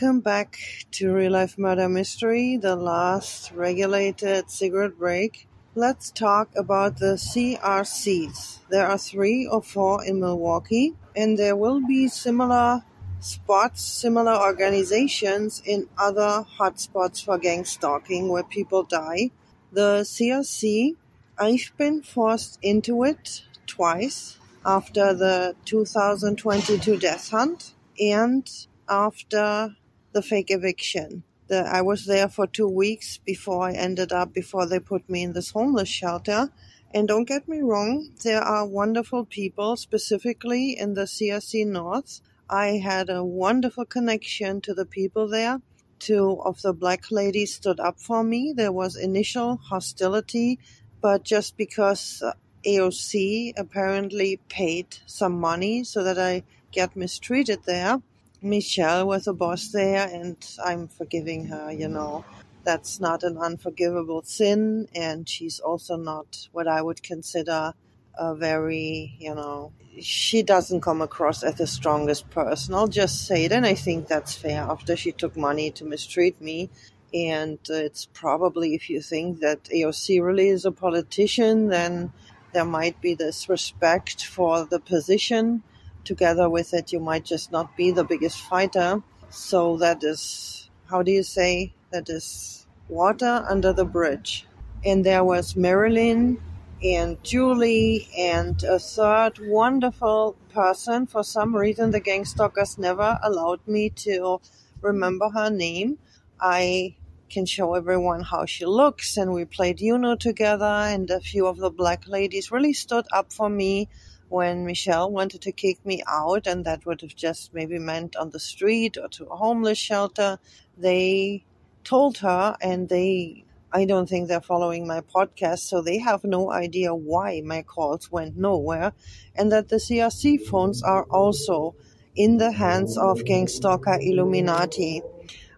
Welcome back to Real Life Murder Mystery, the last regulated cigarette break. Let's talk about the CRCs. There are three or four in Milwaukee, and there will be similar spots, similar organizations in other hotspots for gang stalking where people die. The CRC, I've been forced into it twice after the 2022 death hunt and after the fake eviction. The, I was there for two weeks before I ended up, before they put me in this homeless shelter. And don't get me wrong, there are wonderful people, specifically in the CRC North. I had a wonderful connection to the people there. Two of the black ladies stood up for me. There was initial hostility, but just because AOC apparently paid some money so that I get mistreated there, Michelle was a boss there, and I'm forgiving her, you know. That's not an unforgivable sin, and she's also not what I would consider a very, you know, she doesn't come across as the strongest person. I'll just say it, and I think that's fair after she took money to mistreat me. And it's probably if you think that AOC really is a politician, then there might be this respect for the position together with it, you might just not be the biggest fighter. So that is, how do you say, that is water under the bridge. And there was Marilyn and Julie and a third wonderful person. For some reason, the gang stalkers never allowed me to remember her name. I can show everyone how she looks, and we played Uno together, and a few of the black ladies really stood up for me when Michelle wanted to kick me out, and that would have just maybe meant on the street or to a homeless shelter, they told her, and they, I don't think they're following my podcast, so they have no idea why my calls went nowhere, and that the CRC phones are also in the hands of gang stalker Illuminati.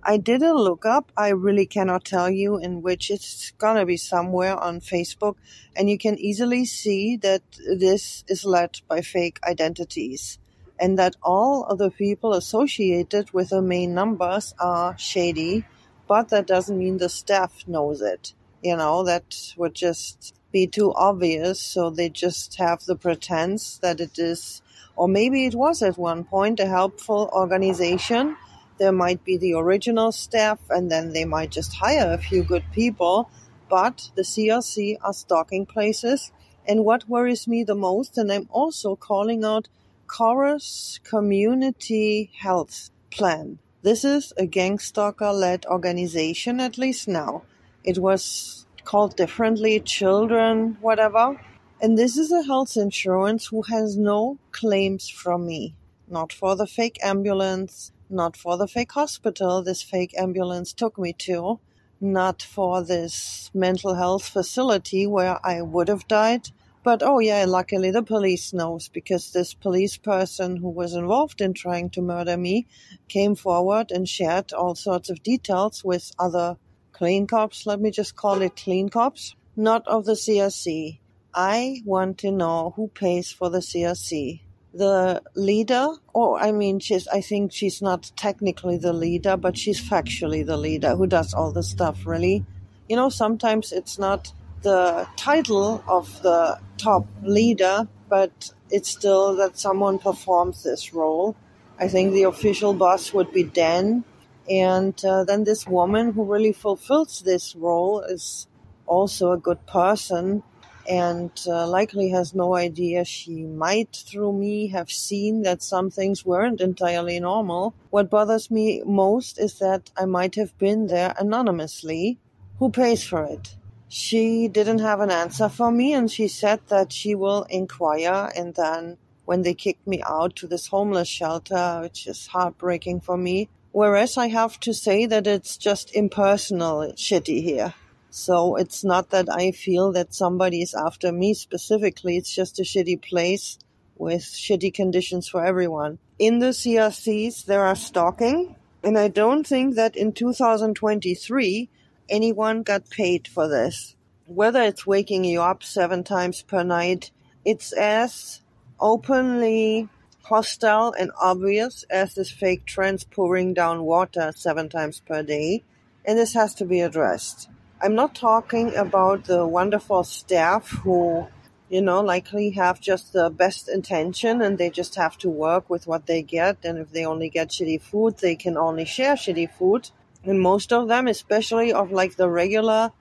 I did a lookup. I really cannot tell you in which it's gonna be somewhere on Facebook, and you can easily see that this is led by fake identities, and that all of the people associated with the main numbers are shady, but that doesn't mean the staff knows it. You know, that would just be too obvious, so they just have the pretense that it is, or maybe it was at one point a helpful organization there might be the original staff and then they might just hire a few good people, but the CRC are stalking places. And what worries me the most, and I'm also calling out Chorus Community Health Plan. This is a gang stalker led organization, at least now. It was called differently, children, whatever. And this is a health insurance who has no claims from me. Not for the fake ambulance, not for the fake hospital this fake ambulance took me to, not for this mental health facility where I would have died. But oh yeah, luckily the police knows because this police person who was involved in trying to murder me came forward and shared all sorts of details with other clean cops. Let me just call it clean cops, not of the CRC. I want to know who pays for the CRC the leader, or I mean, she's, I think she's not technically the leader, but she's factually the leader who does all the stuff, really. You know, sometimes it's not the title of the top leader, but it's still that someone performs this role. I think the official boss would be Dan, and uh, then this woman who really fulfills this role is also a good person and uh, likely has no idea she might, through me, have seen that some things weren't entirely normal. What bothers me most is that I might have been there anonymously. Who pays for it? She didn't have an answer for me, and she said that she will inquire. And then, when they kicked me out to this homeless shelter, which is heartbreaking for me, whereas I have to say that it's just impersonal shitty here. So it's not that I feel that somebody is after me specifically. It's just a shitty place with shitty conditions for everyone. In the CRCs, there are stalking. And I don't think that in 2023, anyone got paid for this. Whether it's waking you up seven times per night, it's as openly hostile and obvious as this fake trends pouring down water seven times per day, and this has to be addressed. I'm not talking about the wonderful staff who, you know, likely have just the best intention and they just have to work with what they get. And if they only get shitty food, they can only share shitty food. And most of them, especially of like the regular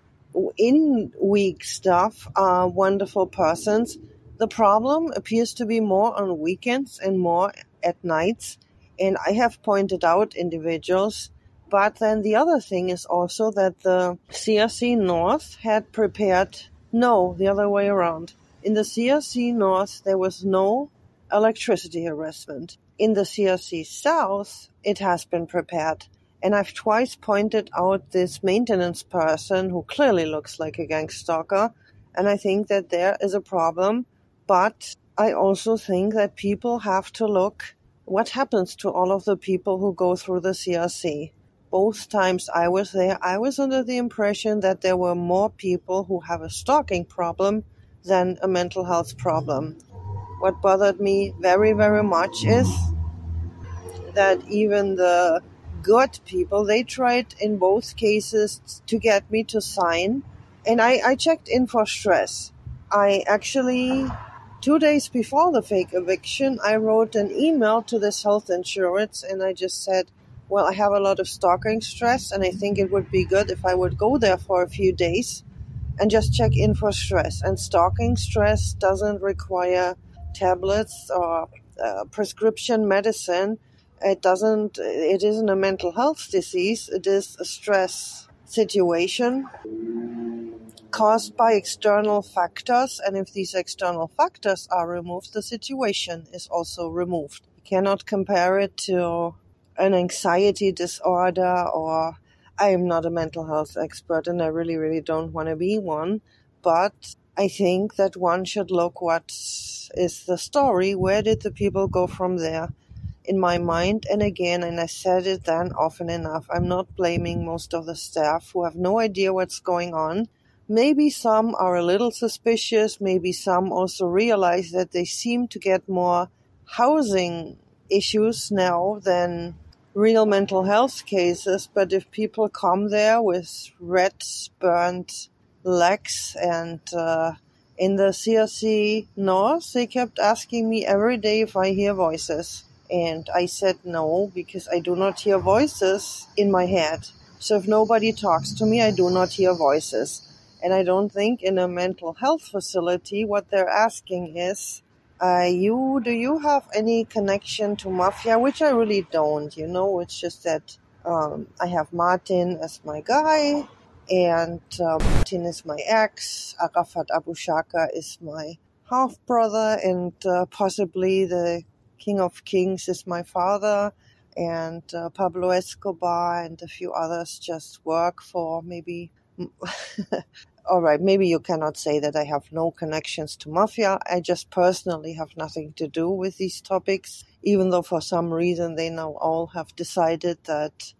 in week stuff, are wonderful persons. The problem appears to be more on weekends and more at nights. And I have pointed out individuals but then the other thing is also that the CRC North had prepared, no, the other way around. In the CRC North, there was no electricity harassment. In the CRC South, it has been prepared. And I've twice pointed out this maintenance person who clearly looks like a gang stalker. And I think that there is a problem. But I also think that people have to look what happens to all of the people who go through the CRC both times I was there, I was under the impression that there were more people who have a stalking problem than a mental health problem. What bothered me very, very much is that even the good people, they tried in both cases to get me to sign. And I, I checked in for stress. I actually, two days before the fake eviction, I wrote an email to this health insurance and I just said, well, I have a lot of stalking stress, and I think it would be good if I would go there for a few days and just check in for stress. And stalking stress doesn't require tablets or uh, prescription medicine. It doesn't, it isn't a mental health disease, it is a stress situation caused by external factors. And if these external factors are removed, the situation is also removed. You cannot compare it to an anxiety disorder or I am not a mental health expert and I really, really don't want to be one. But I think that one should look what is the story. Where did the people go from there? In my mind, and again, and I said it then often enough, I'm not blaming most of the staff who have no idea what's going on. Maybe some are a little suspicious, maybe some also realize that they seem to get more housing issues now than real mental health cases, but if people come there with red burnt legs and uh, in the CRC North, they kept asking me every day if I hear voices. And I said no, because I do not hear voices in my head. So if nobody talks to me, I do not hear voices. And I don't think in a mental health facility, what they're asking is, uh, you do you have any connection to mafia? Which I really don't. You know, it's just that um, I have Martin as my guy, and uh, Martin is my ex. Arafat Abu Shaka is my half brother, and uh, possibly the King of Kings is my father. And uh, Pablo Escobar and a few others just work for maybe all right, maybe you cannot say that I have no connections to mafia. I just personally have nothing to do with these topics, even though for some reason they now all have decided that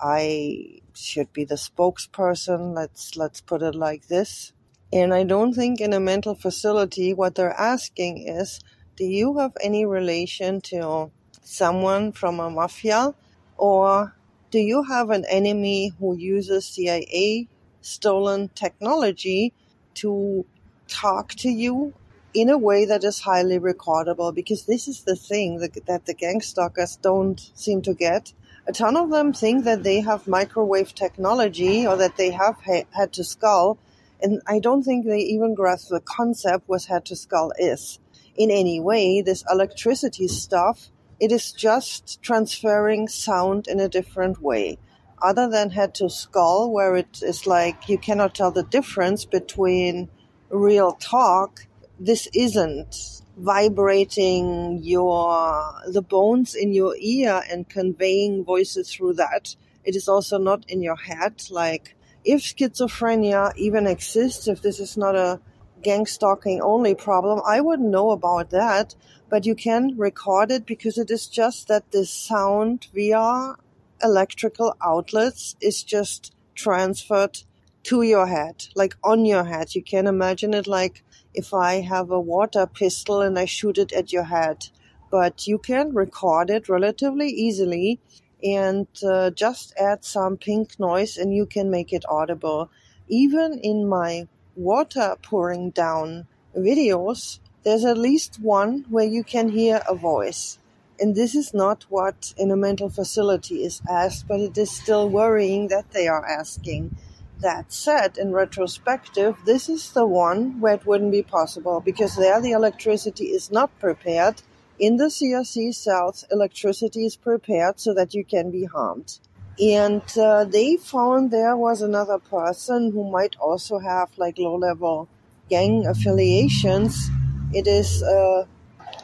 I should be the spokesperson. Let's let's put it like this. And I don't think in a mental facility what they're asking is, do you have any relation to someone from a mafia or do you have an enemy who uses CIA stolen technology to talk to you in a way that is highly recordable because this is the thing that, that the gang stalkers don't seem to get. A ton of them think that they have microwave technology or that they have ha- head to skull, and I don't think they even grasp the concept what head to skull is. In any way, this electricity stuff, it is just transferring sound in a different way other than head to skull, where it is like you cannot tell the difference between real talk, this isn't vibrating your the bones in your ear and conveying voices through that. It is also not in your head. Like if schizophrenia even exists, if this is not a gang stalking only problem, I wouldn't know about that. But you can record it because it is just that this sound via electrical outlets is just transferred to your head, like on your head. You can imagine it like if I have a water pistol and I shoot it at your head. but you can record it relatively easily and uh, just add some pink noise and you can make it audible. Even in my water pouring down videos, there's at least one where you can hear a voice. And this is not what in a mental facility is asked, but it is still worrying that they are asking. That said, in retrospective, this is the one where it wouldn't be possible because there the electricity is not prepared. In the CRC cells, electricity is prepared so that you can be harmed. And uh, they found there was another person who might also have like low level gang affiliations. It is uh,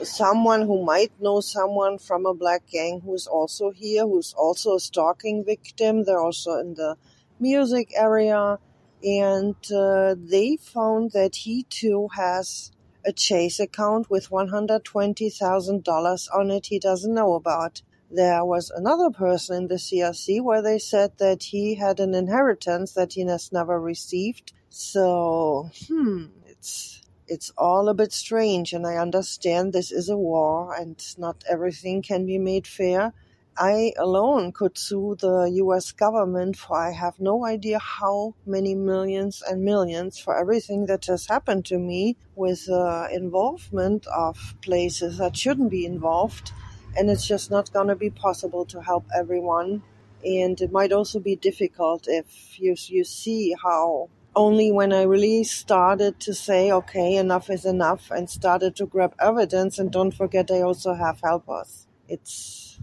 someone who might know someone from a black gang who's also here, who's also a stalking victim. They're also in the music area. And uh, they found that he too has a Chase account with $120,000 on it he doesn't know about. There was another person in the CRC where they said that he had an inheritance that he has never received. So, hmm, it's it's all a bit strange, and I understand this is a war and not everything can be made fair. I alone could sue the US government for I have no idea how many millions and millions for everything that has happened to me with uh, involvement of places that shouldn't be involved. And it's just not going to be possible to help everyone. And it might also be difficult if you, you see how only when I really started to say, okay, enough is enough, and started to grab evidence. And don't forget, I also have helpers. It's,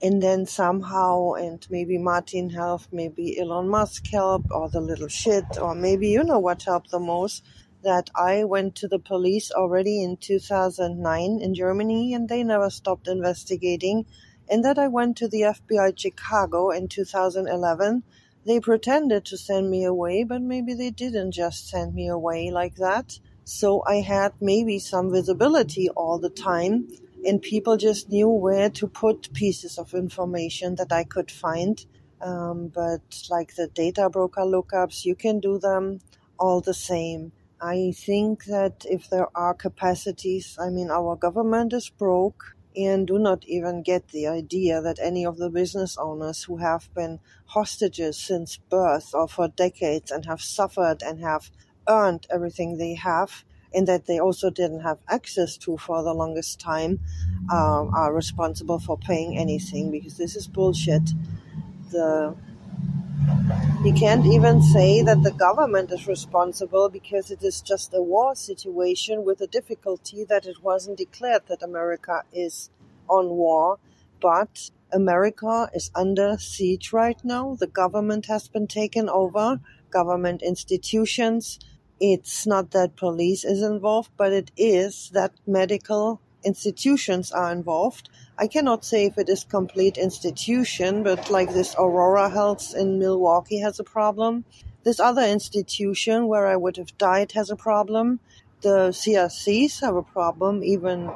and then somehow, and maybe Martin helped, maybe Elon Musk helped, or the little shit, or maybe you know what helped the most. That I went to the police already in 2009 in Germany, and they never stopped investigating. And that I went to the FBI Chicago in 2011 they pretended to send me away, but maybe they didn't just send me away like that. So I had maybe some visibility all the time, and people just knew where to put pieces of information that I could find. Um, but like the data broker lookups, you can do them all the same. I think that if there are capacities, I mean, our government is broke and do not even get the idea that any of the business owners who have been hostages since birth or for decades and have suffered and have earned everything they have and that they also didn't have access to for the longest time um, are responsible for paying anything because this is bullshit. The you can't even say that the government is responsible because it is just a war situation with the difficulty that it wasn't declared that America is on war, but America is under siege right now. The government has been taken over, government institutions. It's not that police is involved, but it is that medical institutions are involved. I cannot say if it is complete institution, but like this Aurora Health in Milwaukee has a problem. This other institution where I would have died has a problem. The CRCs have a problem. Even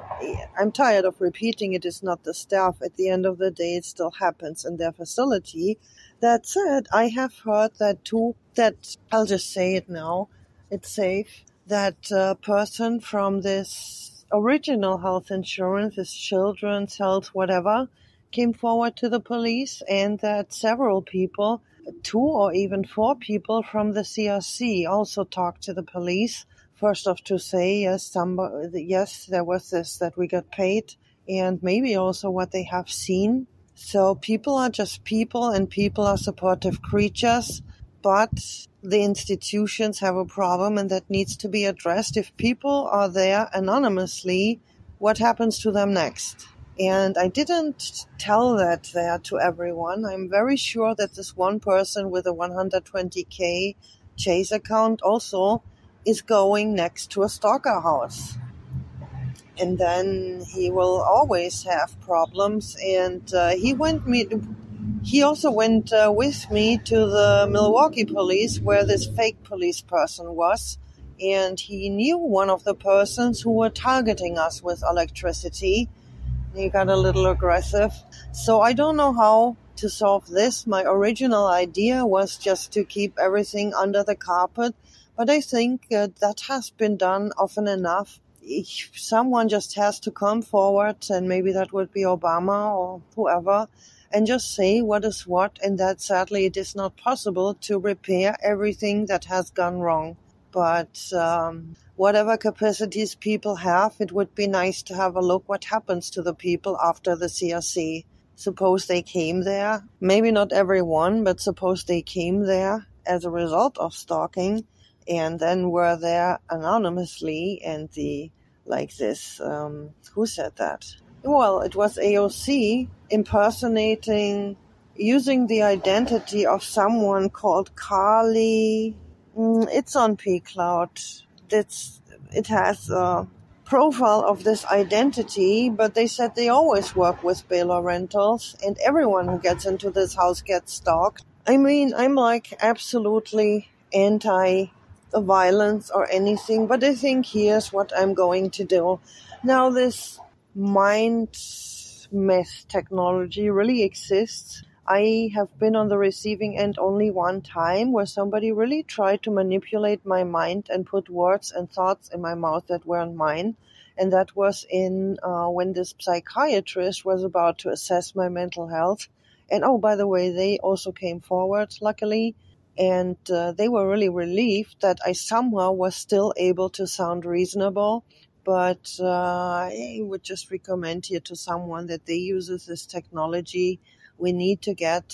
I'm tired of repeating it is not the staff. At the end of the day, it still happens in their facility. That said, I have heard that too. That I'll just say it now. It's safe. That person from this original health insurance, his children's health, whatever, came forward to the police, and that several people, two or even four people from the CRC, also talked to the police. First off, to say yes, somebody, yes, there was this that we got paid, and maybe also what they have seen. So people are just people, and people are supportive creatures but the institutions have a problem and that needs to be addressed. If people are there anonymously, what happens to them next? And I didn't tell that there to everyone. I'm very sure that this one person with a 120k Chase account also is going next to a stalker house. And then he will always have problems. And uh, he went me he also went uh, with me to the Milwaukee police where this fake police person was. And he knew one of the persons who were targeting us with electricity. He got a little aggressive. So I don't know how to solve this. My original idea was just to keep everything under the carpet. But I think uh, that has been done often enough someone just has to come forward, and maybe that would be Obama or whoever, and just say what is what, and that sadly it is not possible to repair everything that has gone wrong. But um, whatever capacities people have, it would be nice to have a look what happens to the people after the CRC. Suppose they came there, maybe not everyone, but suppose they came there as a result of stalking and then were there anonymously and the like this um, who said that well it was aoc impersonating using the identity of someone called carly. Mm, it's on pcloud. It's it has a profile of this identity but they said they always work with baylor rentals and everyone who gets into this house gets stalked. I mean i'm like absolutely anti violence or anything, but I think here's what I'm going to do. Now, this mind mess technology really exists. I have been on the receiving end only one time where somebody really tried to manipulate my mind and put words and thoughts in my mouth that weren't mine. And that was in uh, when this psychiatrist was about to assess my mental health. And oh, by the way, they also came forward, luckily and uh, they were really relieved that I somehow was still able to sound reasonable. But uh, I would just recommend here to someone that they uses this technology. We need to get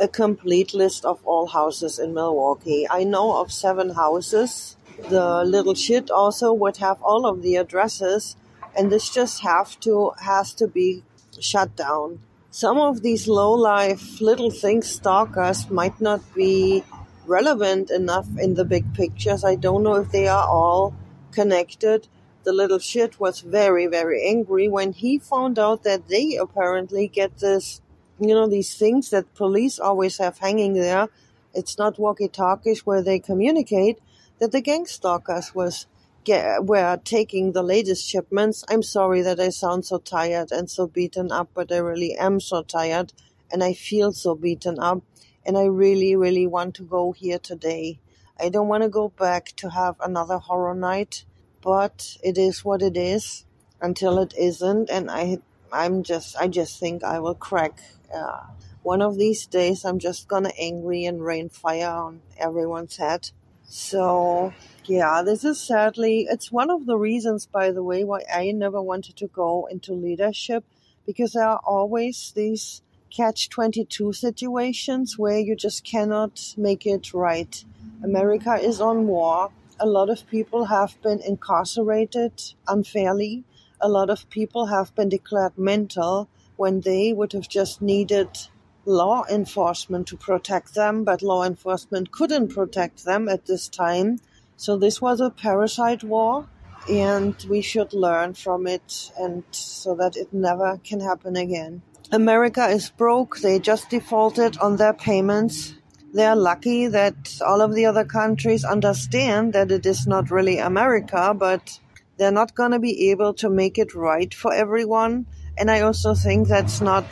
a complete list of all houses in Milwaukee. I know of seven houses. The little shit also would have all of the addresses, and this just have to has to be shut down some of these low life little things stalkers might not be relevant enough in the big pictures. I don't know if they are all connected. The little shit was very, very angry when he found out that they apparently get this, you know, these things that police always have hanging there. It's not walkie talkies where they communicate, that the gang stalkers was get, were taking the latest shipments. I'm sorry that I sound so tired and so beaten up, but I really am so tired and I feel so beaten up. And I really, really want to go here today. I don't want to go back to have another horror night, but it is what it is until it isn't. And I, I'm just, I just think I will crack. Uh, one of these days, I'm just gonna angry and rain fire on everyone's head. So yeah, this is sadly, it's one of the reasons, by the way, why I never wanted to go into leadership because there are always these catch 22 situations where you just cannot make it right. America is on war. A lot of people have been incarcerated unfairly. A lot of people have been declared mental when they would have just needed law enforcement to protect them, but law enforcement couldn't protect them at this time. So this was a parasite war, and we should learn from it, and so that it never can happen again. America is broke. They just defaulted on their payments. They're lucky that all of the other countries understand that it is not really America, but they're not going to be able to make it right for everyone. And I also think that's not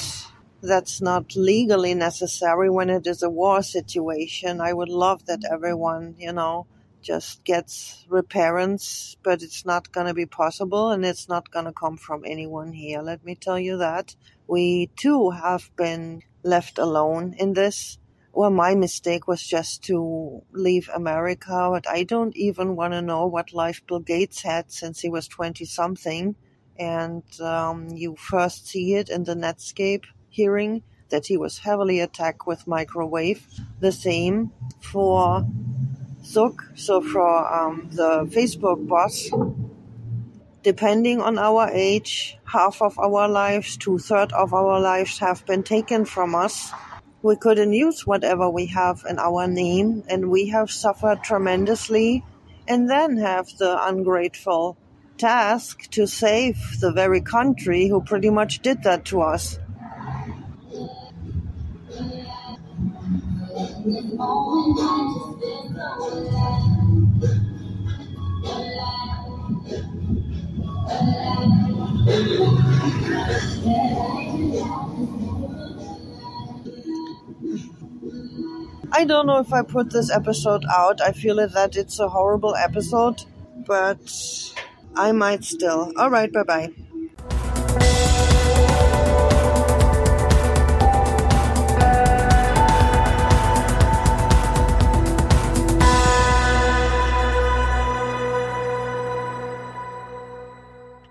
that's not legally necessary when it is a war situation. I would love that everyone, you know, just gets repairance, but it's not going to be possible and it's not going to come from anyone here. Let me tell you that. We too have been left alone in this. Well, my mistake was just to leave America, but I don't even want to know what life Bill Gates had since he was 20 something. And um, you first see it in the Netscape hearing that he was heavily attacked with microwave. The same for Zuck, so for um, the Facebook boss. Depending on our age, half of our lives, two thirds of our lives have been taken from us. We couldn't use whatever we have in our name, and we have suffered tremendously, and then have the ungrateful task to save the very country who pretty much did that to us. I don't know if I put this episode out. I feel that it's a horrible episode, but I might still. Alright, bye bye.